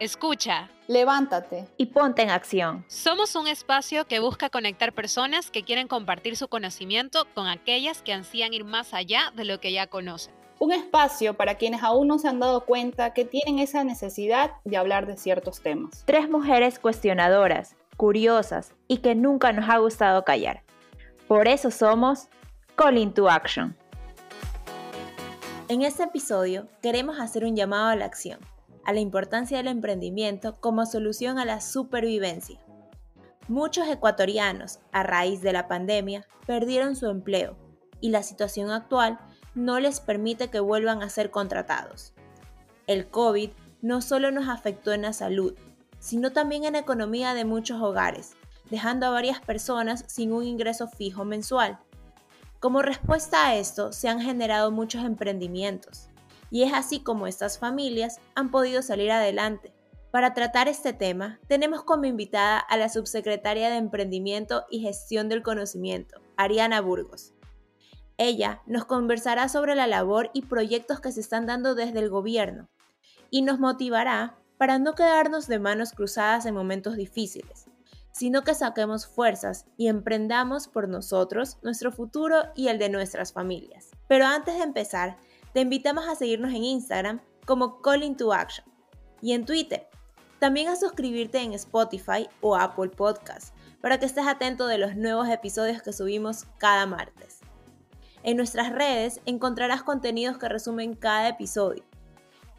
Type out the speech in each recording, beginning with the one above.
Escucha. Levántate. Y ponte en acción. Somos un espacio que busca conectar personas que quieren compartir su conocimiento con aquellas que ansían ir más allá de lo que ya conocen. Un espacio para quienes aún no se han dado cuenta que tienen esa necesidad de hablar de ciertos temas. Tres mujeres cuestionadoras, curiosas y que nunca nos ha gustado callar. Por eso somos Calling to Action. En este episodio queremos hacer un llamado a la acción a la importancia del emprendimiento como solución a la supervivencia. Muchos ecuatorianos, a raíz de la pandemia, perdieron su empleo y la situación actual no les permite que vuelvan a ser contratados. El COVID no solo nos afectó en la salud, sino también en la economía de muchos hogares, dejando a varias personas sin un ingreso fijo mensual. Como respuesta a esto, se han generado muchos emprendimientos, y es así como estas familias han podido salir adelante. Para tratar este tema, tenemos como invitada a la subsecretaria de Emprendimiento y Gestión del Conocimiento, Ariana Burgos. Ella nos conversará sobre la labor y proyectos que se están dando desde el gobierno y nos motivará para no quedarnos de manos cruzadas en momentos difíciles, sino que saquemos fuerzas y emprendamos por nosotros, nuestro futuro y el de nuestras familias. Pero antes de empezar, te invitamos a seguirnos en Instagram como Calling to Action y en Twitter. También a suscribirte en Spotify o Apple Podcast para que estés atento de los nuevos episodios que subimos cada martes. En nuestras redes encontrarás contenidos que resumen cada episodio.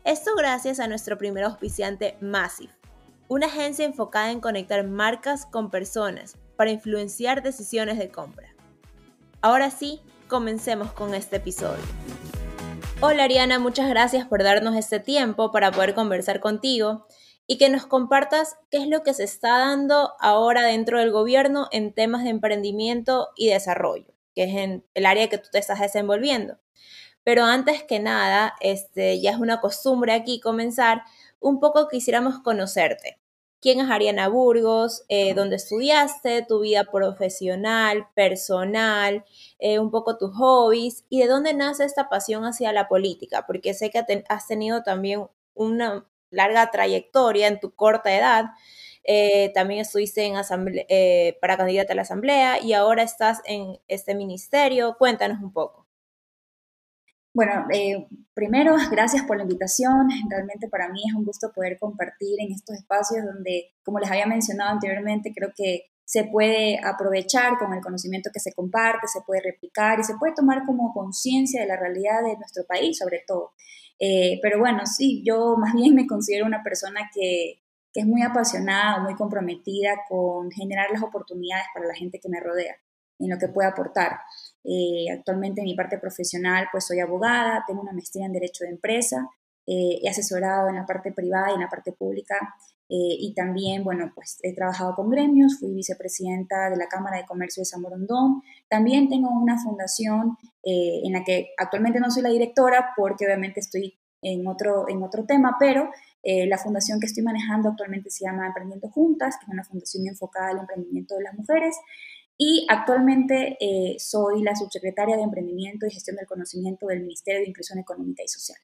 Esto gracias a nuestro primer auspiciante Massive, una agencia enfocada en conectar marcas con personas para influenciar decisiones de compra. Ahora sí, comencemos con este episodio. Hola Ariana, muchas gracias por darnos este tiempo para poder conversar contigo y que nos compartas qué es lo que se está dando ahora dentro del gobierno en temas de emprendimiento y desarrollo, que es en el área que tú te estás desenvolviendo. Pero antes que nada, este, ya es una costumbre aquí comenzar, un poco quisiéramos conocerte quién es Ariana Burgos, eh, dónde estudiaste, tu vida profesional, personal, eh, un poco tus hobbies y de dónde nace esta pasión hacia la política, porque sé que has tenido también una larga trayectoria en tu corta edad. Eh, también estuviste en para candidata a la asamblea y ahora estás en este ministerio. Cuéntanos un poco. Bueno, eh, primero, gracias por la invitación. Realmente para mí es un gusto poder compartir en estos espacios donde, como les había mencionado anteriormente, creo que se puede aprovechar con el conocimiento que se comparte, se puede replicar y se puede tomar como conciencia de la realidad de nuestro país, sobre todo. Eh, pero bueno, sí, yo más bien me considero una persona que, que es muy apasionada, muy comprometida con generar las oportunidades para la gente que me rodea, en lo que pueda aportar. Eh, actualmente en mi parte profesional, pues soy abogada, tengo una maestría en Derecho de Empresa, eh, he asesorado en la parte privada y en la parte pública eh, y también, bueno, pues he trabajado con gremios, fui vicepresidenta de la Cámara de Comercio de San Borondón. También tengo una fundación en la que actualmente no soy la directora porque obviamente estoy en otro, en otro tema, pero la fundación que estoy manejando actualmente se llama Emprendiendo Juntas, que es una fundación enfocada al emprendimiento de las mujeres. Y actualmente eh, soy la subsecretaria de Emprendimiento y Gestión del Conocimiento del Ministerio de Inclusión Económica y Social.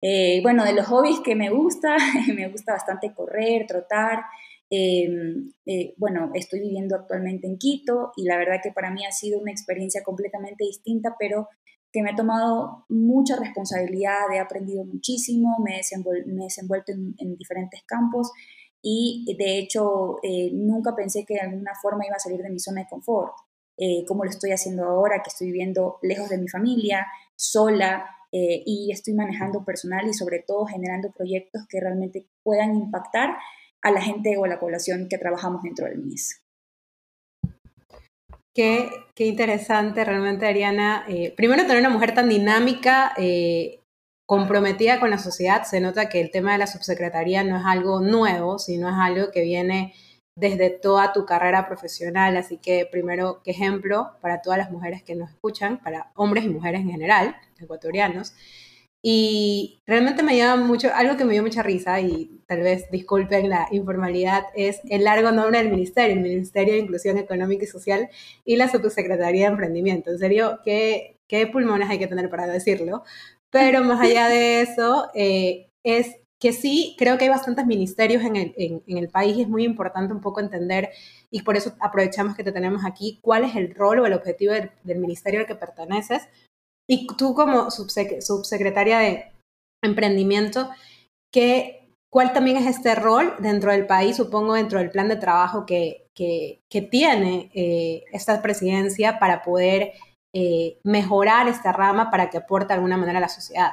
Eh, bueno, de los hobbies que me gusta, me gusta bastante correr, trotar. Em, eh, bueno, estoy viviendo actualmente en Quito y la verdad que para mí ha sido una experiencia completamente distinta, pero que me ha tomado mucha responsabilidad, he aprendido muchísimo, me, he desenvuelto en diferentes campos y de hecho eh, nunca pensé que de alguna forma iba a salir de mi zona de confort, eh, como lo estoy haciendo ahora, que estoy viviendo lejos de mi familia, sola, eh, y estoy manejando personal y sobre todo generando proyectos que realmente puedan impactar a la gente o a la población que trabajamos dentro del MIS. Qué, qué interesante realmente, Ariana. primero, tener una mujer tan dinámica comprometida con la sociedad, se nota que el tema de la subsecretaría no es algo nuevo, sino es algo que viene desde toda tu carrera profesional. Así que primero, qué ejemplo para todas las mujeres que nos escuchan, para hombres y mujeres en general, ecuatorianos. Y realmente me llama mucho, algo que me dio mucha risa y tal vez disculpen la informalidad, es el largo nombre del ministerio, el Ministerio de Inclusión Económica y Social y la Subsecretaría de Emprendimiento. En serio, qué, qué pulmones hay que tener para decirlo, pero más allá de eso, eh, es que sí, creo que hay bastantes ministerios en el, en, el, país y es muy importante un poco entender, y por eso aprovechamos que te tenemos aquí, cuál es el rol o el objetivo del, ministerio al que perteneces. Y tú como subsecretaria de Emprendimiento, ¿qué, ¿cuál también es este rol dentro del país, supongo, dentro del plan de trabajo que, que, tiene eh, esta presidencia para poder eh, mejorar esta rama para que aporte de alguna manera a la sociedad?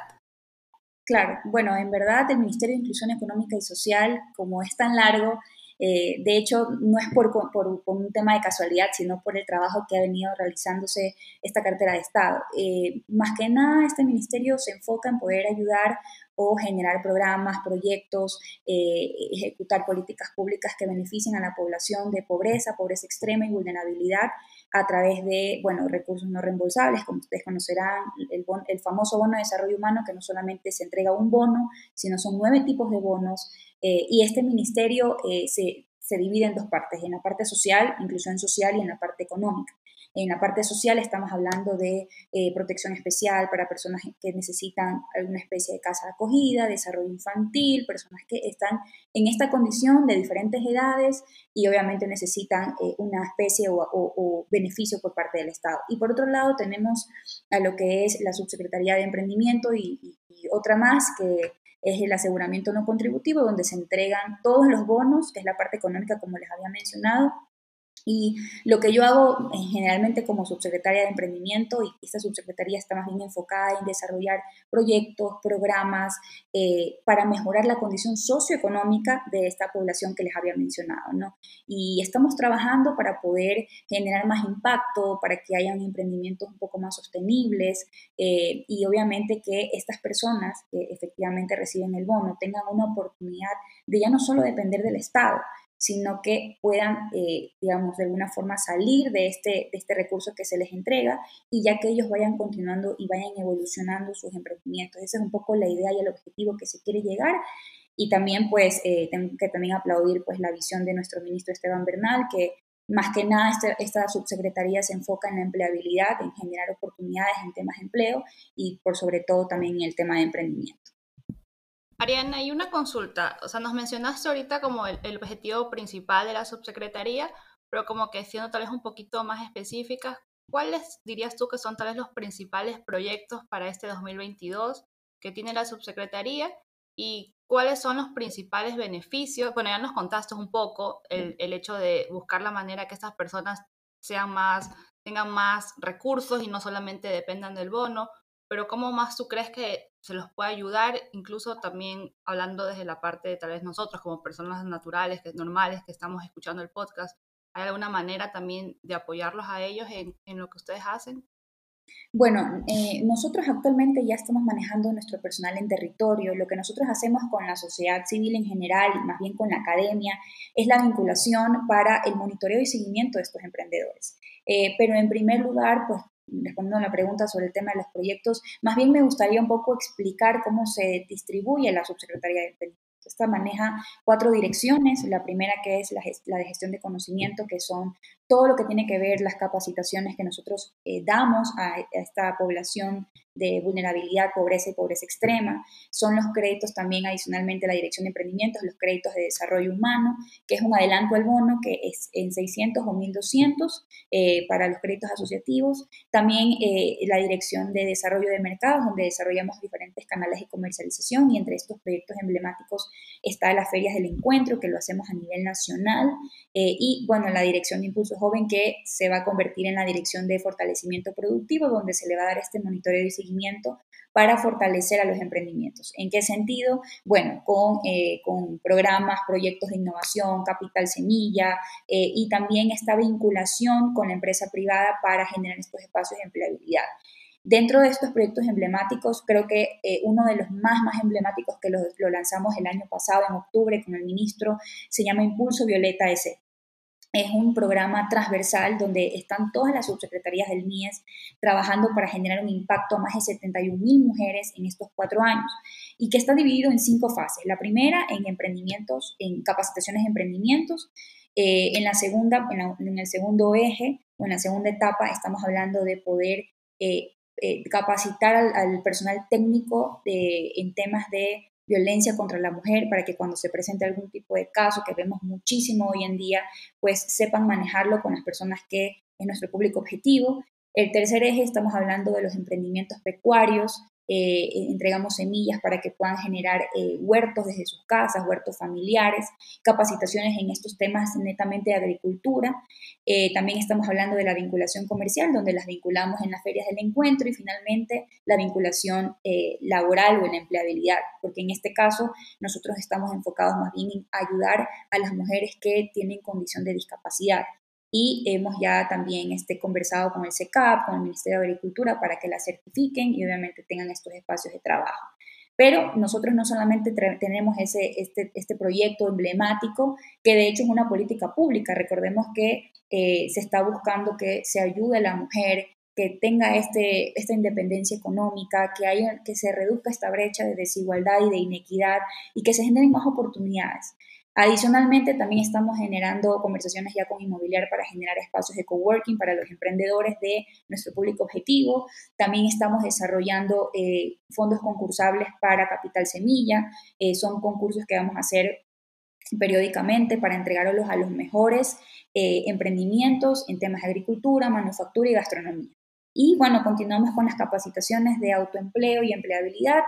Claro, bueno, en verdad el Ministerio de Inclusión Económica y Social, como es tan largo, eh, de hecho, no es por, por, un tema de casualidad, sino por el trabajo que ha venido realizándose esta cartera de Estado. Eh, más que nada, este ministerio se enfoca en poder ayudar o generar programas, proyectos, eh, ejecutar políticas públicas que beneficien a la población de pobreza, pobreza extrema y vulnerabilidad a través de, bueno, recursos no reembolsables, como ustedes conocerán, el, el famoso bono de desarrollo humano, que no solamente se entrega un bono, sino son nueve tipos de bonos, eh, y este ministerio eh, se, se divide en dos partes, en la parte social, inclusión social, y en la parte económica. En la parte social estamos hablando de eh, protección especial para personas que necesitan alguna especie de casa de acogida, desarrollo infantil, personas que están en esta condición de diferentes edades y obviamente necesitan eh, una especie o, beneficio por parte del Estado. Y por otro lado tenemos a lo que es la Subsecretaría de Emprendimiento y otra más que es el aseguramiento no contributivo, donde se entregan todos los bonos, que es la parte económica, como les había mencionado, y lo que yo hago eh, generalmente como subsecretaria de emprendimiento, y esta subsecretaría está más bien enfocada en desarrollar proyectos, programas eh, para mejorar la condición socioeconómica de esta población que les había mencionado, ¿no? Y estamos trabajando para poder generar más impacto, para que hayan emprendimientos un poco más sostenibles eh, y obviamente que estas personas que efectivamente reciben el bono tengan una oportunidad de ya no solo depender del Estado, sino que puedan, eh, digamos, de alguna forma salir de este, de este recurso que se les entrega y ya que ellos vayan continuando y vayan evolucionando sus emprendimientos. Esa es un poco la idea y el objetivo que se quiere llegar. Y también, pues, eh, tengo que también aplaudir, pues, la visión de nuestro ministro Esteban Bernal, que más que nada esta, esta subsecretaría se enfoca en la empleabilidad, en generar oportunidades en temas de empleo y, por sobre todo, también en el tema de emprendimiento. Ariana, hay una consulta. O sea, nos mencionaste ahorita como el, objetivo principal de la subsecretaría, pero como que siendo tal vez un poquito más específicas, ¿cuáles dirías tú que son tal vez los principales proyectos para este 2022 que tiene la subsecretaría? ¿Y cuáles son los principales beneficios? Bueno, ya nos contaste un poco el, el hecho de buscar la manera que estas personas sean más, tengan más recursos y no solamente dependan del bono, pero ¿cómo más tú crees que se los puede ayudar, incluso también hablando desde la parte de tal vez nosotros como personas naturales, que normales, que estamos escuchando el podcast, ¿hay alguna manera también de apoyarlos a ellos en, en lo que ustedes hacen? Bueno, eh, nosotros actualmente ya estamos manejando nuestro personal en territorio. Lo que nosotros hacemos con la sociedad civil en general más bien con la academia es la vinculación para el monitoreo y seguimiento de estos emprendedores. Eh, pero en primer lugar, pues respondiendo a la pregunta sobre el tema de los proyectos, más bien me gustaría un poco explicar cómo se distribuye la subsecretaría de emprendimiento. Esta maneja cuatro direcciones. La primera que es la, de gestión de conocimiento, que son todo lo que tiene que ver las capacitaciones que nosotros eh, damos a, esta población de vulnerabilidad, pobreza y pobreza extrema. Son los créditos también adicionalmente la Dirección de Emprendimientos, los créditos de desarrollo humano, que es un adelanto al bono que es en 600 o 1200 eh, para los créditos asociativos. También eh, la Dirección de Desarrollo de Mercados, donde desarrollamos diferentes canales de comercialización y entre estos proyectos emblemáticos está las ferias del encuentro, que lo hacemos a nivel nacional. Eh, y bueno, la Dirección de Impulso Joven, que se va a convertir en la Dirección de Fortalecimiento Productivo, donde se le va a dar este monitoreo y para fortalecer a los emprendimientos. ¿En qué sentido? Bueno, con, eh, programas, proyectos de innovación, capital semilla eh, y también esta vinculación con la empresa privada para generar estos espacios de empleabilidad. Dentro de estos proyectos emblemáticos, creo que eh, uno de los más, más emblemáticos que lo, lo, lanzamos el año pasado, en octubre, con el ministro, se llama Impulso Violeta S. Es un programa transversal donde están todas las subsecretarías del MIES trabajando para generar un impacto a más de 71 mil mujeres en estos cuatro años y que está dividido en cinco fases. La primera en emprendimientos, en capacitaciones de emprendimientos. Eh, en la segunda, en, el segundo eje o en la segunda etapa estamos hablando de poder eh, eh, capacitar al, personal técnico en temas de violencia contra la mujer para que cuando se presente algún tipo de caso, que vemos muchísimo hoy en día, pues sepan manejarlo con las personas que es nuestro público objetivo. El tercer eje, estamos hablando de los emprendimientos pecuarios, eh, entregamos semillas para que puedan generar eh, huertos desde sus casas, huertos familiares, capacitaciones en estos temas netamente de agricultura. Eh, también estamos hablando de la vinculación comercial, donde las vinculamos en las ferias del encuentro y finalmente la vinculación laboral o en la empleabilidad, porque en este caso nosotros estamos enfocados más bien en ayudar a las mujeres que tienen condición de discapacidad y hemos ya también este, conversado con el SECAP, con el Ministerio de Agricultura para que la certifiquen y obviamente tengan estos espacios de trabajo. Pero nosotros no solamente tenemos ese, este, este proyecto emblemático, que de hecho es una política pública. Recordemos que eh, se está buscando que se ayude a la mujer, que tenga este, esta independencia económica, que, haya, que se reduzca esta brecha de desigualdad y de inequidad y que se generen más oportunidades. Adicionalmente, también estamos generando conversaciones ya con Inmobiliar para generar espacios de coworking para los emprendedores de nuestro público objetivo. También estamos desarrollando eh, fondos concursables para Capital Semilla. Eh, son concursos que vamos a hacer periódicamente para entregarlos a los mejores eh, emprendimientos en temas de agricultura, manufactura y gastronomía. Y bueno, continuamos con las capacitaciones de autoempleo y empleabilidad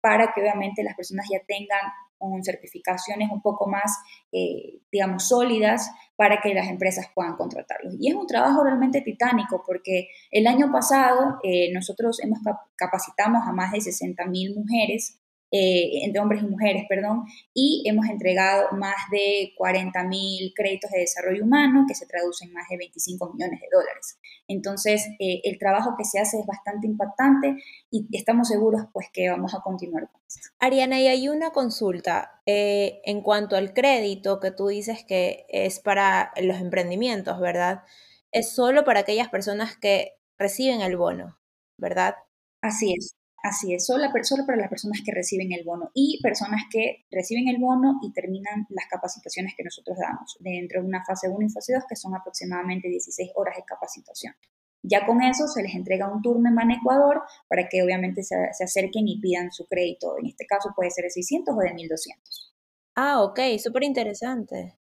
para que obviamente las personas ya tengan con certificaciones un poco más, eh, digamos, sólidas para que las empresas puedan contratarlos. Y es un trabajo realmente titánico porque el año pasado eh, nosotros hemos capacitamos a más de 60 mil mujeres eh, entre hombres y mujeres, perdón, y hemos entregado más de 40 mil créditos de desarrollo humano que se traducen en más de 25 millones de dólares. Entonces, eh, el trabajo que se hace es bastante impactante y estamos seguros pues que vamos a continuar con esto. Ariana, y hay una consulta eh, en cuanto al crédito que tú dices que es para los emprendimientos, ¿verdad? Es solo para aquellas personas que reciben el bono, ¿verdad? Así es. Así es, solo, para las personas que reciben el bono y personas que reciben el bono y terminan las capacitaciones que nosotros damos dentro de una fase 1 y fase 2, que son aproximadamente 16 horas de capacitación. Ya con eso se les entrega un turno en Ecuador para que obviamente se, acerquen y pidan su crédito. En este caso puede ser de 600 o de 1200. Ah, ok, súper interesante.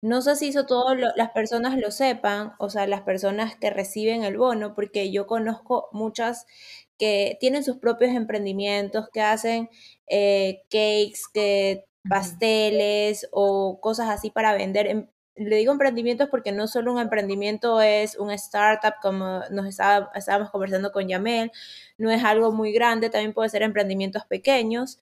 No sé si eso todas las personas lo sepan, o sea, las personas que reciben el bono, porque yo conozco muchas que tienen sus propios emprendimientos, que hacen eh, cakes, que pasteles o cosas así para vender. Em, le digo emprendimientos porque no solo un emprendimiento es un startup como nos estábamos conversando con Yamel, no es algo muy grande, también puede ser emprendimientos pequeños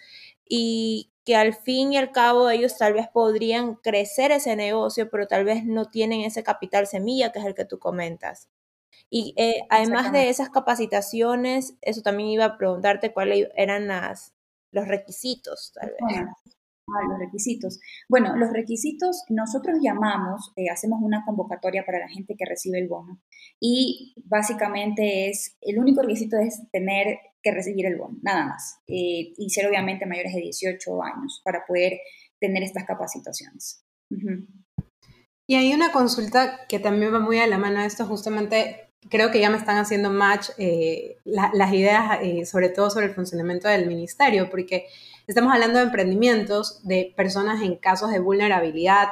y que al fin y al cabo ellos tal vez podrían crecer ese negocio, pero tal vez no tienen ese capital semilla que es el que tú comentas. Y eh, además de esas capacitaciones, eso también iba a preguntarte cuáles eran las, los requisitos, tal vez. Ah, los requisitos. Bueno, los requisitos nosotros llamamos, eh, hacemos una convocatoria para la gente que recibe el bono y básicamente es, el único requisito es tener que recibir el bono, nada más, eh, y ser obviamente mayores de 18 años para poder tener estas capacitaciones. Y hay una consulta que también va muy a la mano de esto, justamente creo que ya me están haciendo match eh, las ideas, eh, sobre todo sobre el funcionamiento del ministerio, porque estamos hablando de emprendimientos de personas en casos de vulnerabilidad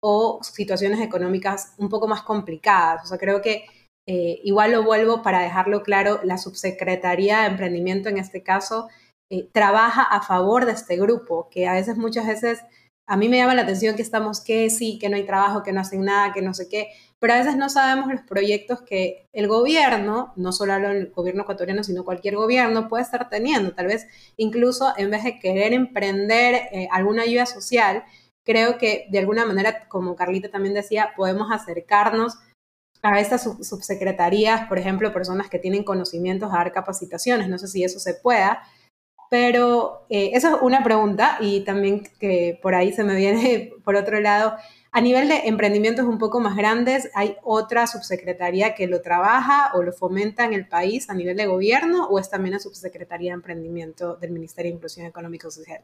o situaciones económicas un poco más complicadas. O sea, creo que eh, igual lo vuelvo para dejarlo claro, la subsecretaría de emprendimiento en este caso trabaja a favor de este grupo, que a veces, muchas veces, a mí me llama la atención que estamos que sí, que no hay trabajo, que no hacen nada, que no sé qué, pero a veces no sabemos los proyectos que el gobierno, no solo el gobierno ecuatoriano, sino cualquier gobierno puede estar teniendo. Tal vez incluso en vez de querer emprender eh, alguna ayuda social, creo que de alguna manera, como Carlita también decía, podemos acercarnos a estas subsecretarías, por ejemplo, personas que tienen conocimientos a dar capacitaciones. No sé si eso se pueda, pero eh, esa es una pregunta y también que por ahí se me viene por otro lado, a nivel de emprendimientos un poco más grandes, ¿hay otra subsecretaría que lo trabaja o lo fomenta en el país a nivel de gobierno o es también la subsecretaría de emprendimiento del Ministerio de Inclusión Económica y Social?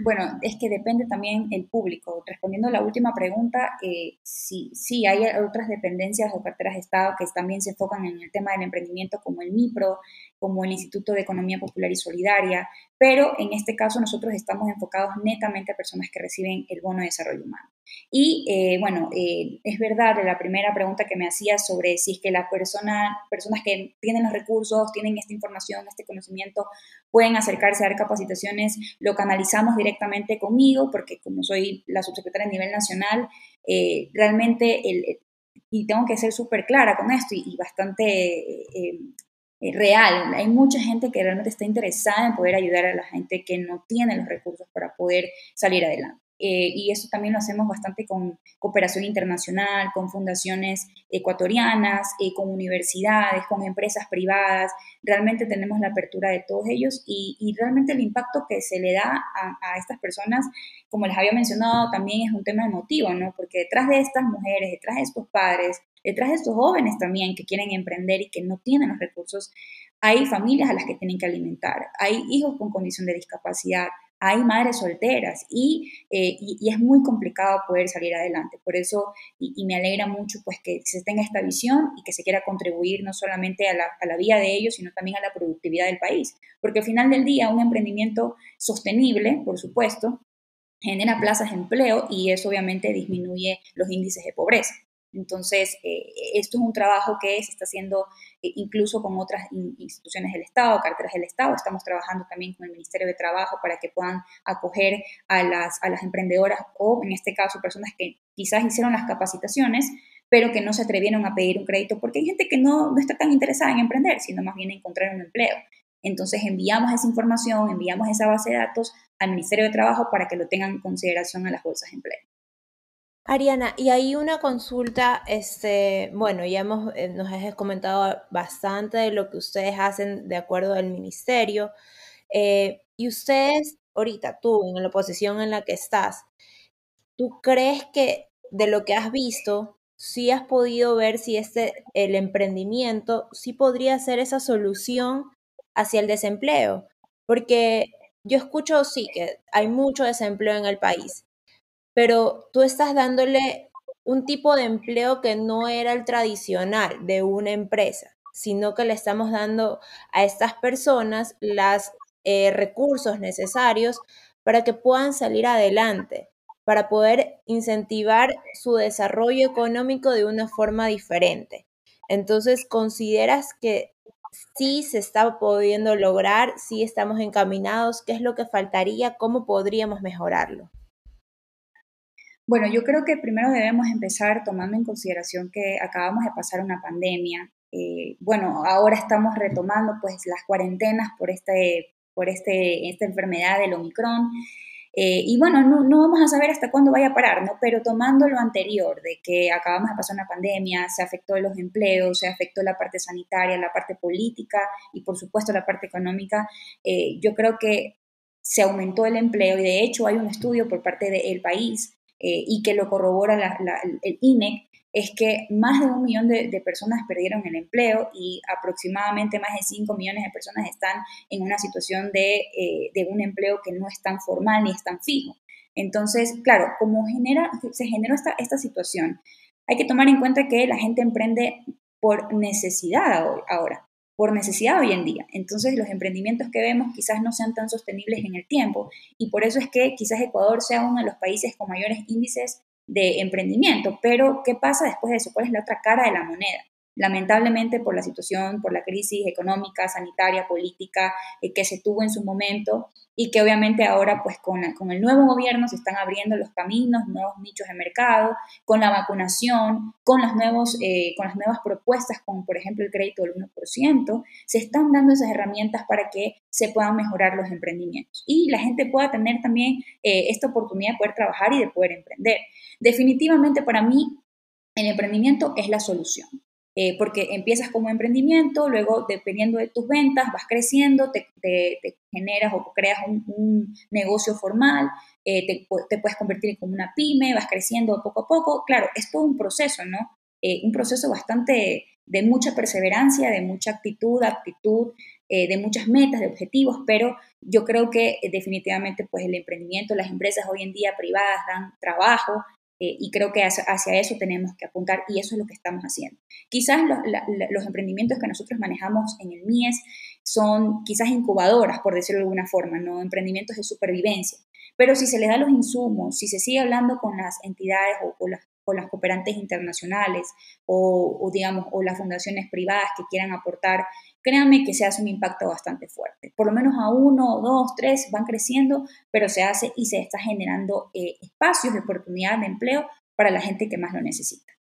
Bueno, es que depende también el público. Respondiendo a la última pregunta, eh, sí, sí, hay otras dependencias o carteras de Estado que también se enfocan en el tema del emprendimiento, como el MIPRO como el Instituto de Economía Popular y Solidaria, pero en este caso nosotros estamos enfocados netamente a personas que reciben el bono de desarrollo humano. Y eh, bueno, eh, es verdad, la primera pregunta que me hacía sobre si es que las persona, personas que tienen los recursos, tienen esta información, este conocimiento, pueden acercarse a dar capacitaciones, lo canalizamos directamente conmigo, porque como soy la subsecretaria a nivel nacional, eh, realmente, el, y tengo que ser súper clara con esto y, bastante real. Hay mucha gente que realmente está interesada en poder ayudar a la gente que no tiene los recursos para poder salir adelante. Eh, y eso también lo hacemos bastante con cooperación internacional, con fundaciones ecuatorianas, eh, con universidades, con empresas privadas. Realmente tenemos la apertura de todos ellos y, realmente el impacto que se le da a, estas personas, como les había mencionado, también es un tema emotivo, ¿no? Porque detrás de estas mujeres, detrás de estos padres, detrás de estos jóvenes también que quieren emprender y que no tienen los recursos, hay familias a las que tienen que alimentar, hay hijos con condición de discapacidad, hay madres solteras eh, y, y, es muy complicado poder salir adelante. Por eso, y, me alegra mucho pues que se tenga esta visión y que se quiera contribuir no solamente a la, a la vida de ellos, sino también a la productividad del país. Porque al final del día, un emprendimiento sostenible, por supuesto, genera plazas de empleo y eso obviamente disminuye los índices de pobreza. Entonces, eh, esto es un trabajo que se está haciendo eh, incluso con otras instituciones del Estado, carteras del Estado. Estamos trabajando también con el Ministerio de Trabajo para que puedan acoger a las, emprendedoras o, en este caso, personas que quizás hicieron las capacitaciones, pero que no se atrevieron a pedir un crédito porque hay gente que no, no está tan interesada en emprender, sino más bien en encontrar un empleo. Entonces enviamos esa información, enviamos esa base de datos al Ministerio de Trabajo para que lo tengan en consideración a las bolsas de empleo. Ariana, y hay una consulta, este, bueno, ya hemos, eh, nos has comentado bastante de lo que ustedes hacen de acuerdo al ministerio, eh, y ustedes, ahorita tú, en la posición en la que estás, ¿tú crees que de lo que has visto, sí has podido ver si este, el emprendimiento sí podría ser esa solución hacia el desempleo? Porque yo escucho, sí, que hay mucho desempleo en el país, pero tú estás dándole un tipo de empleo que no era el tradicional de una empresa, sino que le estamos dando a estas personas los eh, recursos necesarios para que puedan salir adelante, para poder incentivar su desarrollo económico de una forma diferente. Entonces, ¿consideras que sí se está pudiendo lograr, sí estamos encaminados? ¿Qué es lo que faltaría? ¿Cómo podríamos mejorarlo? Bueno, yo creo que primero debemos empezar tomando en consideración que acabamos de pasar una pandemia. Eh, bueno, ahora estamos retomando pues las cuarentenas por, este, por este, esta enfermedad del Omicron. Eh, y bueno, no, vamos a saber hasta cuándo vaya a parar, ¿no? Pero tomando lo anterior, de que acabamos de pasar una pandemia, se afectó los empleos, se afectó la parte sanitaria, la parte política y por supuesto la parte económica, eh, yo creo que se aumentó el empleo y de hecho hay un estudio por parte del país eh, y que lo corrobora el INEC, es que más de un millón de, personas perdieron el empleo y aproximadamente más de 5 millones de personas están en una situación de, eh, de, un empleo que no es tan formal ni es tan fijo. Entonces, claro, como genera, se generó esta, esta situación, hay que tomar en cuenta que la gente emprende por necesidad ahora por necesidad hoy en día. Entonces los emprendimientos que vemos quizás no sean tan sostenibles en el tiempo y por eso es que quizás Ecuador sea uno de los países con mayores índices de emprendimiento. Pero ¿qué pasa después de eso? ¿Cuál es la otra cara de la moneda? Lamentablemente por la situación, por la crisis económica, sanitaria, política eh, que se tuvo en su momento y que obviamente ahora pues con, el nuevo gobierno se están abriendo los caminos, nuevos nichos de mercado, con la vacunación, con, los nuevos, eh, con las nuevas propuestas como por ejemplo el crédito del 1%, se están dando esas herramientas para que se puedan mejorar los emprendimientos y la gente pueda tener también eh, esta oportunidad de poder trabajar y de poder emprender. Definitivamente para mí el emprendimiento es la solución. Eh, porque empiezas como emprendimiento, luego dependiendo de tus ventas vas creciendo, te, generas o creas un, negocio formal, eh, te, puedes convertir como una pyme, vas creciendo poco a poco. Claro, es todo un proceso, ¿no? Eh, un proceso bastante de mucha perseverancia, de mucha actitud, actitud, de muchas metas, de objetivos, pero yo creo que definitivamente pues el emprendimiento, las empresas hoy en día privadas dan trabajo, eh, y creo que hacia, eso tenemos que apuntar y eso es lo que estamos haciendo. Quizás los emprendimientos que nosotros manejamos en el MIES son quizás incubadoras, por decirlo de alguna forma, no emprendimientos de supervivencia. Pero si se le da los insumos, si se sigue hablando con las entidades o, las, las cooperantes internacionales o, o, digamos, o las fundaciones privadas que quieran aportar créanme que se hace un impacto bastante fuerte. Por lo menos a uno, dos, tres van creciendo, pero se hace y se está generando eh, espacios de oportunidad de empleo para la gente que más lo necesita.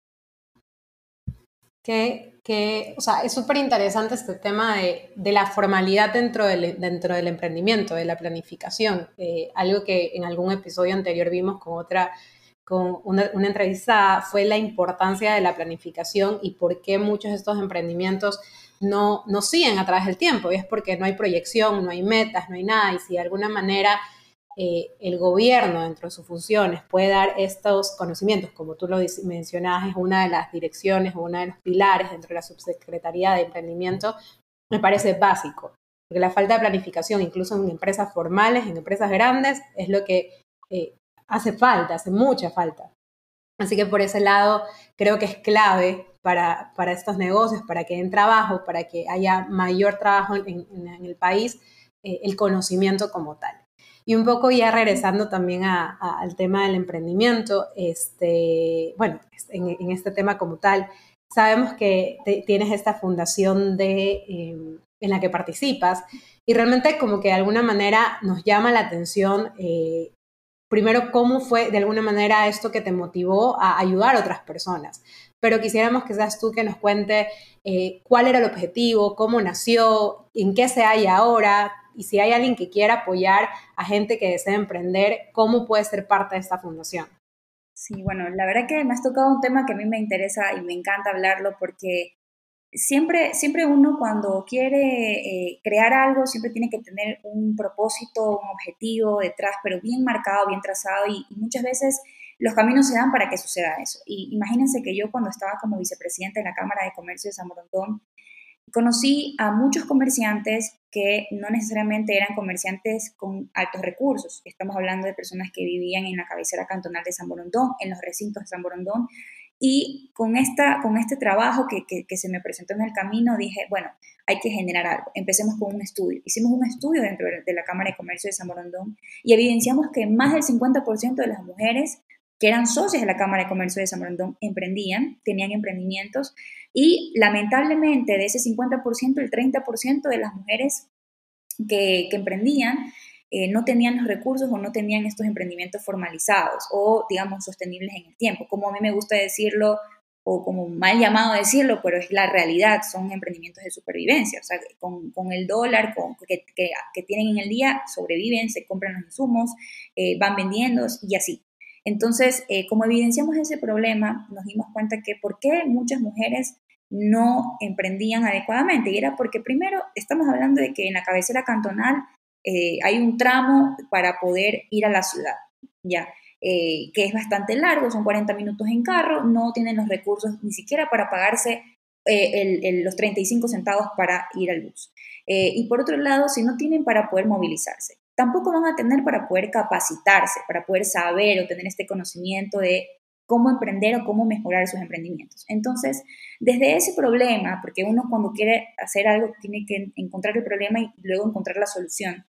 Que, que o sea, es súper interesante este tema de, de, la formalidad dentro del, dentro del emprendimiento, de la planificación. Eh, algo que en algún episodio anterior vimos con otra con una, una, entrevista fue la importancia de la planificación y por qué muchos de estos emprendimientos no, no siguen a través del tiempo, y es porque no hay proyección, no hay metas, no hay nada, y si de alguna manera eh, el gobierno dentro de sus funciones puede dar estos conocimientos, como tú lo mencionabas, es una de las direcciones o uno de los pilares dentro de la subsecretaría de emprendimiento, me parece básico, porque la falta de planificación, incluso en empresas formales, en empresas grandes, es lo que eh, hace falta, hace mucha falta. Así que por ese lado creo que es clave para, estos negocios, para que den trabajo, para que haya mayor trabajo en, el país, eh, el conocimiento como tal. Y un poco ya regresando también al tema del emprendimiento, este, bueno, en, este tema como tal, sabemos que tienes esta fundación de, em, en la que participas y realmente como que de alguna manera nos llama la atención eh, primero cómo fue de alguna manera esto que te motivó a ayudar a otras personas. Pero quisiéramos que seas tú que nos cuente eh, cuál era el objetivo, cómo nació, en qué se halla ahora y si hay alguien que quiera apoyar a gente que desea emprender, cómo puede ser parte de esta fundación. Sí, bueno, la verdad que me has tocado un tema que a mí me interesa y me encanta hablarlo porque siempre, siempre uno cuando quiere eh, crear algo, siempre tiene que tener un propósito, un objetivo detrás, pero bien marcado, bien trazado y, muchas veces los caminos se dan para que suceda eso. Y imagínense que yo cuando estaba como vicepresidente de la Cámara de Comercio de San Borondón, conocí a muchos comerciantes que no necesariamente eran comerciantes con altos recursos. Estamos hablando de personas que vivían en la cabecera cantonal de San Borondón, en los recintos de San Borondón, y con, esta, con este trabajo que, que, se me presentó en el camino, dije, bueno, hay que generar algo. Empecemos con un estudio. Hicimos un estudio dentro de la Cámara de Comercio de San Borondón y evidenciamos que más del 50% de las mujeres que eran socias de la Cámara de Comercio de San Borondón emprendían, tenían emprendimientos y lamentablemente de ese 50%, el 30% de las mujeres que, que emprendían eh, no tenían los recursos o no tenían estos emprendimientos formalizados o, digamos, sostenibles en el tiempo. Como a mí me gusta decirlo, o como mal llamado decirlo, pero es la realidad, son emprendimientos de supervivencia, o sea, con, con el dólar con, que, que, tienen en el día, sobreviven, se compran los insumos, eh, van vendiendo y así. Entonces, eh, como evidenciamos ese problema, nos dimos cuenta que por qué muchas mujeres no emprendían adecuadamente. Y era porque primero estamos hablando de que en la cabecera cantonal eh, hay un tramo para poder ir a la ciudad, ya, eh, que es bastante largo, son 40 minutos en carro, no tienen los recursos ni siquiera para pagarse eh, los 35 centavos para ir al bus. y por otro lado, si no tienen para poder movilizarse, tampoco van a tener para poder capacitarse, para poder saber o tener este conocimiento de cómo emprender o cómo mejorar sus emprendimientos. Entonces, desde ese problema, porque uno cuando quiere hacer algo tiene que encontrar el problema y luego encontrar la solución,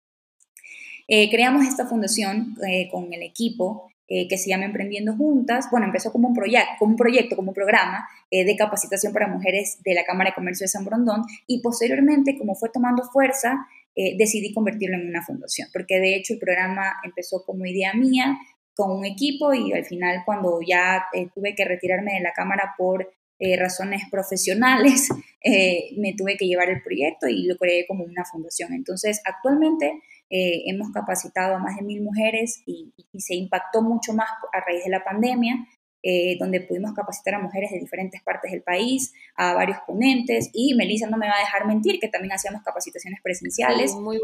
eh, creamos esta fundación eh, con el equipo eh, que se llama Emprendiendo Juntas. Bueno, empezó como un, proyecto, como un proyecto, como un programa de capacitación para mujeres de la Cámara de Comercio de San Brondón y posteriormente, como fue tomando fuerza, decidí convertirlo en una fundación, porque de hecho el programa empezó como idea mía, con un equipo y al final cuando ya tuve que retirarme de la Cámara por razones profesionales, me tuve que llevar el proyecto y lo creé como una fundación. Entonces, actualmente eh, hemos capacitado a más de mil mujeres y, se impactó mucho más a raíz de la pandemia, eh, donde pudimos capacitar a mujeres de diferentes partes del país, a varios ponentes, y Melissa no me va a dejar mentir que también hacíamos capacitaciones presenciales. muy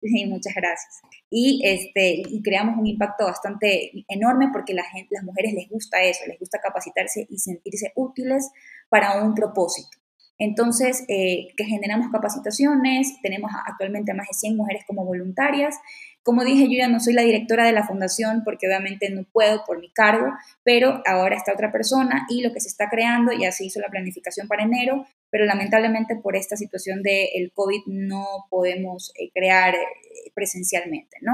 Y muchas gracias. Y, este, y creamos un impacto bastante enorme porque la gente, las mujeres les gusta eso, les gusta capacitarse y sentirse útiles para un propósito. Entonces, eh, que generamos capacitaciones, tenemos actualmente más de 100 mujeres como voluntarias, Como dije, yo ya no soy la directora de la fundación porque obviamente no puedo por mi cargo, pero ahora está otra persona y lo que se está creando, ya se hizo la planificación para enero, pero lamentablemente por esta situación del COVID no podemos eh, crear eh, presencialmente, ¿no?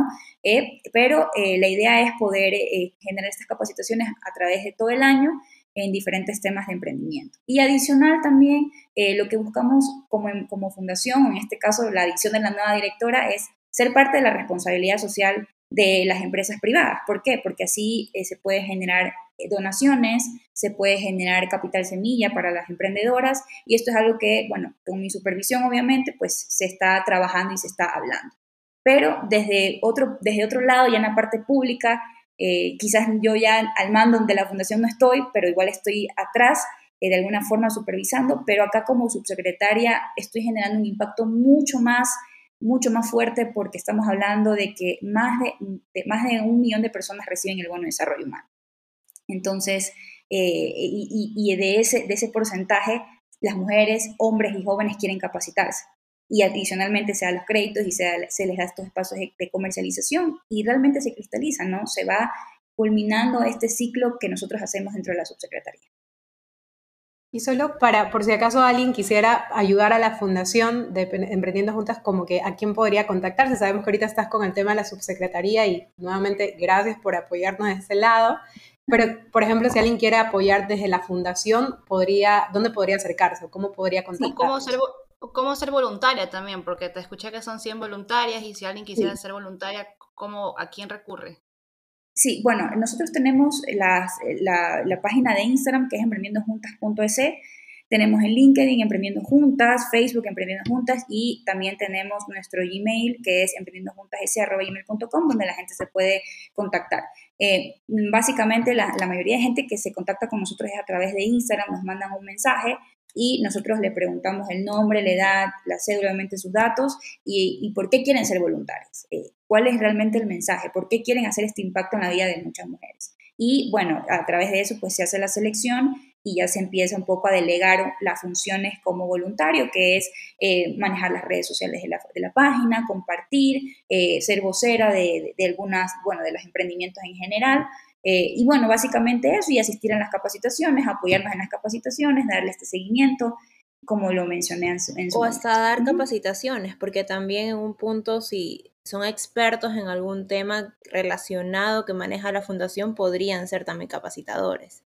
Pero la idea es poder generar estas capacitaciones a través de todo el año en diferentes temas de emprendimiento. Y adicional también, lo que buscamos como, como fundación, en este caso la adición de la nueva directora, es ser parte de la responsabilidad social de las empresas privadas. ¿Por qué? Porque así eh, se puede generar eh, donaciones, se puede generar capital semilla para las emprendedoras y esto es algo que, bueno, con mi supervisión obviamente, pues se está trabajando y se está hablando. Pero desde otro, desde otro lado, ya en la parte pública, eh, quizás yo ya al mando de la fundación no estoy, pero igual estoy atrás de alguna forma supervisando, pero acá como subsecretaria estoy generando un impacto mucho más mucho más fuerte porque estamos hablando de que más de, más de un millón de personas reciben el bono de desarrollo humano. Entonces, eh, y, de, ese, de ese porcentaje, las mujeres, hombres y jóvenes quieren capacitarse. Y adicionalmente se dan los créditos y se, se les da estos espacios de, de comercialización y realmente se cristaliza, ¿no? Se va culminando este ciclo que nosotros hacemos dentro de la subsecretaría. Y solo para, por si acaso alguien quisiera ayudar a la fundación de Emprendiendo Juntas, como que a quién podría contactarse. Sabemos que ahorita estás con el tema de la subsecretaría y nuevamente gracias por apoyarnos de ese lado. Pero, por ejemplo, si alguien quiere apoyar desde la fundación, podría, ¿dónde podría acercarse? ¿Cómo podría contactarse? Sí, ¿cómo cómo ser voluntaria también, porque te escuché que son 100 voluntarias y si alguien quisiera ser voluntaria, ¿cómo, ¿a quién recurre? Sí, bueno, nosotros tenemos la, página de Instagram que es emprendiendojuntas.es, tenemos el LinkedIn Emprendiendo Juntas, Facebook Emprendiendo Juntas y también tenemos nuestro Gmail que es emprendiendojuntas.gmail.com donde la gente se puede contactar. Eh, básicamente la, la, mayoría de gente que se contacta con nosotros es a través de Instagram, nos mandan un mensaje y nosotros le preguntamos el nombre, la edad, la cédula, obviamente sus datos y, por qué quieren ser voluntarios, eh, cuál es realmente el mensaje, por qué quieren hacer este impacto en la vida de muchas mujeres. Y bueno, a través de eso pues se hace la selección y ya se empieza un poco a delegar las funciones como voluntario, que es eh, manejar las redes sociales de la, de la página, compartir, eh, ser vocera de, de, algunas, bueno, de los emprendimientos en general, eh, y bueno, básicamente eso y asistir a las capacitaciones, apoyarnos en las capacitaciones, darle este seguimiento, como lo mencioné en su, O hasta dar capacitaciones, porque también en un punto, si son expertos en algún tema relacionado que maneja la fundación, podrían ser también capacitadores.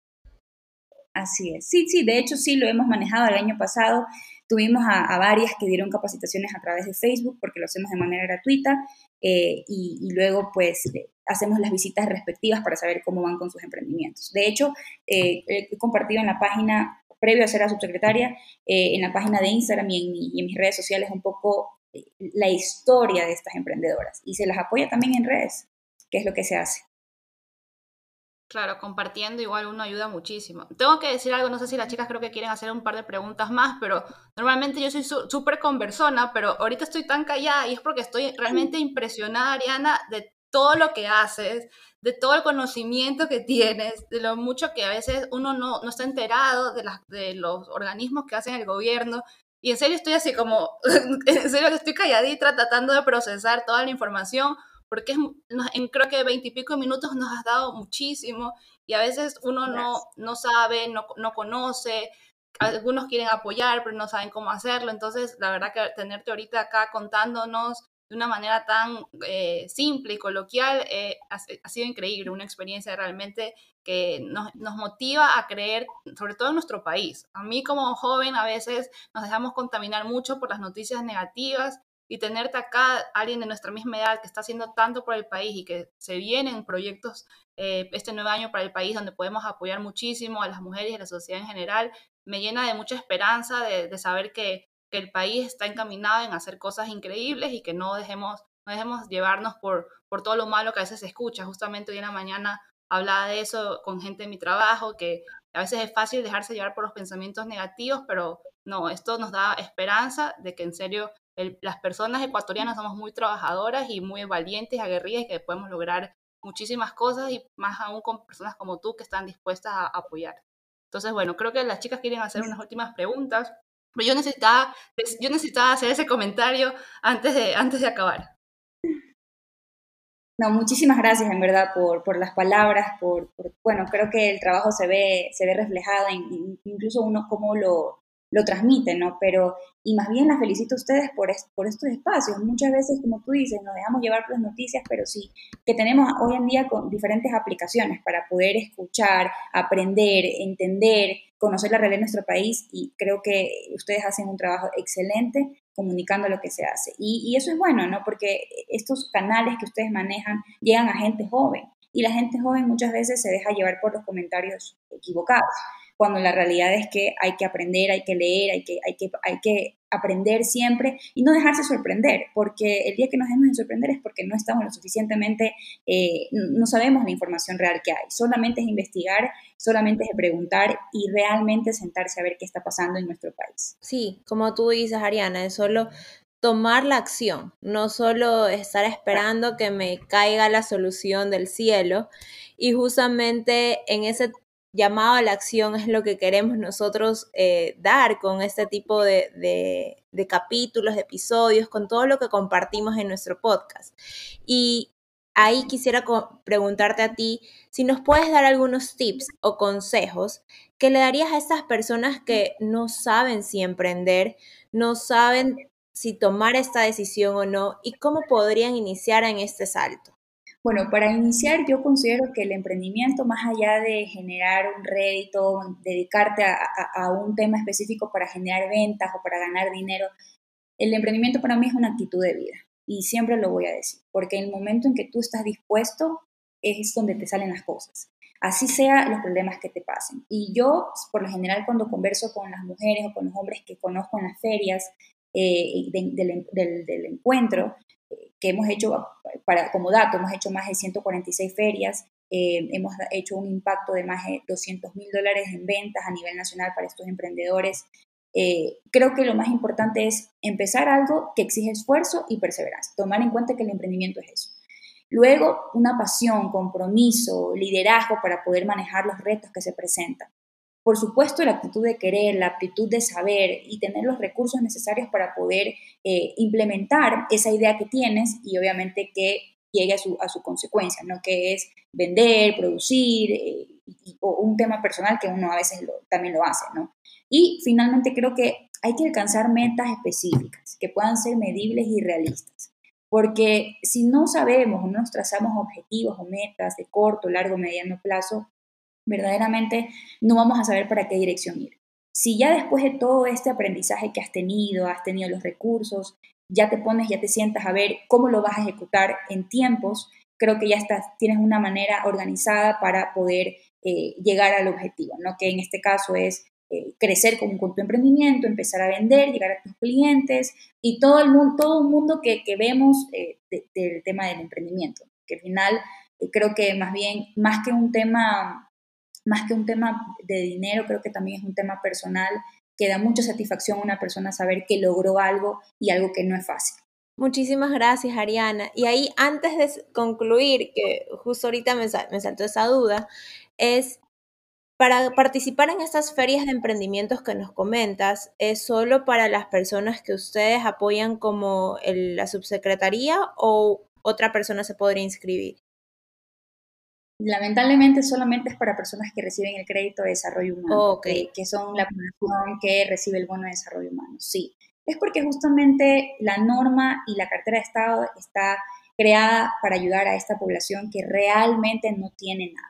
Así es. Sí, sí, de hecho sí lo hemos manejado el año pasado. Tuvimos a, varias que dieron capacitaciones a través de Facebook porque lo hacemos de manera gratuita eh, y, luego pues hacemos las visitas respectivas para saber cómo van con sus emprendimientos. De hecho, eh, he compartido en la página, previo a ser la subsecretaria, eh, en la página de Instagram y en, mis redes sociales un poco eh, la historia de estas emprendedoras y se las apoya también en redes, que es lo que se hace. Claro, compartiendo igual uno ayuda muchísimo. Tengo que decir algo, no sé si las chicas creo que quieren hacer un par de preguntas más, pero normalmente yo soy súper conversona, pero ahorita estoy tan callada y es porque estoy realmente impresionada, Ariana, de todo lo que haces, de todo el conocimiento que tienes, de lo mucho que a veces uno no, no está enterado de, las, de los organismos que hacen el gobierno. Y en serio estoy así como, en serio estoy calladita tratando de procesar toda la información, porque es, en creo que veintipico minutos nos has dado muchísimo y a veces uno no, no sabe, no, no conoce, algunos quieren apoyar, pero no saben cómo hacerlo. Entonces, la verdad que tenerte ahorita acá contándonos de una manera tan eh, simple y coloquial, eh, ha, sido increíble, una experiencia realmente que nos, nos, motiva a creer, sobre todo en nuestro país. A mí como joven a veces nos dejamos contaminar mucho por las noticias negativas y tenerte acá, alguien de nuestra misma edad que está haciendo tanto por el país y que se vienen proyectos eh, este nuevo año para el país donde podemos apoyar muchísimo a las mujeres y a la sociedad en general, me llena de mucha esperanza de, de saber que que el país está encaminado en hacer cosas increíbles y que no dejemos, no dejemos llevarnos por, por todo lo malo que a veces se escucha. Justamente hoy en la mañana hablaba de eso con gente de mi trabajo, que a veces es fácil dejarse llevar por los pensamientos negativos, pero no, esto nos da esperanza de que en serio las personas ecuatorianas somos muy trabajadoras y muy valientes, aguerridas y que podemos lograr muchísimas cosas y más aún con personas como tú que están dispuestas a apoyar. Entonces, bueno, creo que las chicas quieren hacer unas últimas preguntas. Pero yo necesitaba, yo necesitaba hacer ese comentario antes de, antes de acabar. No, muchísimas gracias en verdad por, por las palabras, por, bueno, creo que el trabajo se ve, se ve reflejado en incluso uno cómo lo, lo transmite, ¿no? Pero, y más bien las felicito a ustedes por, estos espacios. Muchas veces, como tú dices, nos dejamos llevar por las noticias, pero sí, que tenemos hoy en día con diferentes aplicaciones para poder escuchar, aprender, entender, conocer la realidad de nuestro país y creo que ustedes hacen un trabajo excelente comunicando lo que se hace. Y eso es bueno, ¿no? Porque estos canales que ustedes manejan llegan a gente joven y la gente joven muchas veces se deja llevar por los comentarios equivocados cuando la realidad es que hay que aprender, hay que leer, hay que, hay que, hay que aprender siempre y no dejarse sorprender, porque el día que nos dejemos de sorprender es porque no estamos lo suficientemente, eh, no sabemos la información real que hay. Solamente es investigar, solamente es preguntar y realmente sentarse a ver qué está pasando en nuestro país. Sí, como tú dices, Ariana, es solo tomar la acción, no solo estar esperando que me caiga la solución del cielo. Y justamente en ese llamado a la acción es lo que queremos nosotros eh, dar con este tipo de, capítulos, de episodios, con todo lo que compartimos en nuestro podcast. Y ahí quisiera preguntarte a ti si nos puedes dar algunos tips o consejos que le darías a estas personas que no saben si emprender, no saben si tomar esta decisión o no y cómo podrían iniciar en este salto. Bueno, para iniciar yo considero que el emprendimiento, más allá de generar un rédito, dedicarte a, un tema específico para generar ventas o para ganar dinero, el emprendimiento para mí es una actitud de vida y siempre lo voy a decir, porque el momento en que tú estás dispuesto es donde te salen las cosas. Así sea los problemas que te pasen. Y yo, por lo general, cuando converso con las mujeres o con los hombres que conozco en las ferias eh, del encuentro, que hemos hecho, para, como dato, hemos hecho más de 146 ferias, eh, hemos hecho un impacto de más de 200 mil dólares en ventas a nivel nacional para estos emprendedores. Eh, creo que lo más importante es empezar algo que exige esfuerzo y perseverancia, tomar en cuenta que el emprendimiento es eso. Luego, una pasión, compromiso, liderazgo para poder manejar los retos que se presentan. Por supuesto, la actitud de querer, la actitud de saber y tener los recursos necesarios para poder eh, implementar esa idea que tienes y obviamente que llegue a su, a su consecuencia, ¿no? Que es vender, producir eh, o un tema personal que uno a veces también lo hace, ¿no? Y finalmente creo que hay que alcanzar metas específicas que puedan ser medibles y realistas. Porque si no sabemos o no nos trazamos objetivos o metas de corto, largo, mediano plazo, verdaderamente no vamos a saber para qué dirección ir. Si ya después de todo este aprendizaje que has tenido, has tenido los recursos, ya te pones, ya te sientas a ver cómo lo vas a ejecutar en tiempos, creo que ya estás, tienes una manera organizada para poder eh, llegar al objetivo, ¿no? que en este caso es eh, crecer con, tu emprendimiento, empezar a vender, llegar a tus clientes y todo el mundo, todo un mundo que, vemos eh, del tema del emprendimiento, que al final creo que más bien, más que un tema más que un tema de dinero, creo que también es un tema personal que da mucha satisfacción a una persona saber que logró algo y algo que no es fácil. Muchísimas gracias, Ariana. Y ahí, antes de concluir, que justo ahorita me, me saltó esa duda, es para participar en estas ferias de emprendimientos que nos comentas, ¿es solo para las personas que ustedes apoyan como la subsecretaría o otra persona se podría inscribir? Lamentablemente solamente es para personas que reciben el crédito de desarrollo humano, que, son la población que recibe el bono de desarrollo humano. Sí, es porque justamente la norma y la cartera de Estado está creada para ayudar a esta población que realmente no tiene nada.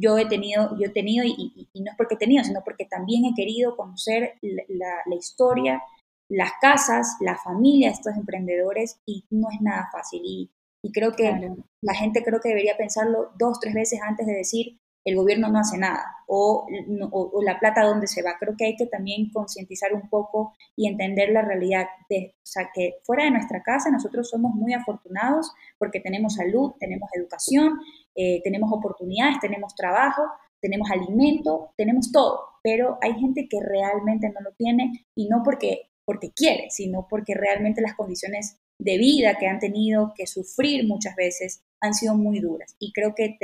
Yo he tenido, yo he tenido y, no es porque he tenido, sino porque también he querido conocer la, la historia, las casas, la familia de estos emprendedores y no es nada fácil. Y y creo que la gente creo que debería pensarlo dos, tres veces antes de decir el gobierno no hace nada o, o, la plata dónde se va. Creo que hay que también concientizar un poco y entender la realidad de, o sea, que fuera de nuestra casa nosotros somos muy afortunados porque tenemos salud, tenemos educación, eh, tenemos oportunidades, tenemos trabajo, tenemos alimento, tenemos todo, pero hay gente que realmente no lo tiene y no porque, porque quiere, sino porque realmente las condiciones de vida que han tenido que sufrir muchas veces han sido muy duras. Y creo que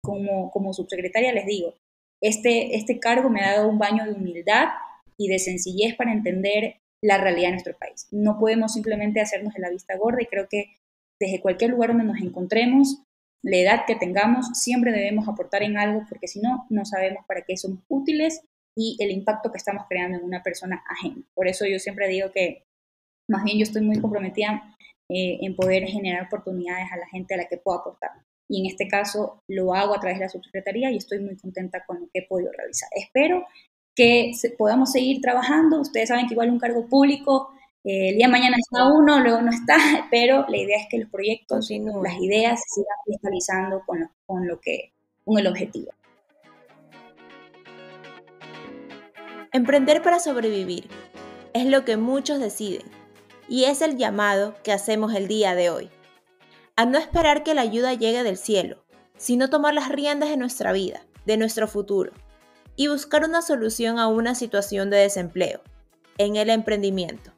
como, como subsecretaria les digo, este, este cargo me ha dado un baño de humildad y de sencillez para entender la realidad de nuestro país. No podemos simplemente hacernos de la vista gorda y creo que desde cualquier lugar donde nos encontremos, la edad que tengamos, siempre debemos aportar en algo porque si no, no sabemos para qué somos útiles y el impacto que estamos creando en una persona ajena. Por eso yo siempre digo que más bien yo estoy muy comprometida eh, en poder generar oportunidades a la gente a la que puedo aportar. Y en este caso lo hago a través de la subsecretaría y estoy muy contenta con lo que he podido realizar. Espero que podamos seguir trabajando. Ustedes saben que igual un cargo público, eh, el día de mañana está uno, luego no está, pero la idea es que los proyectos, las ideas se sigan cristalizando con lo, con lo que, con el objetivo. Emprender para sobrevivir es lo que muchos deciden y es el llamado que hacemos el día de hoy. A no esperar que la ayuda llegue del cielo, sino tomar las riendas de nuestra vida, de nuestro futuro, y buscar una solución a una situación de desempleo, en el emprendimiento.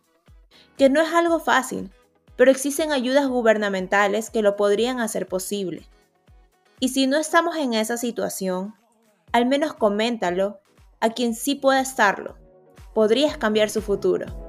Que no es algo fácil, pero existen ayudas gubernamentales que lo podrían hacer posible. Y si no estamos en esa situación, al menos coméntalo a quien sí pueda estarlo. Podrías cambiar su futuro.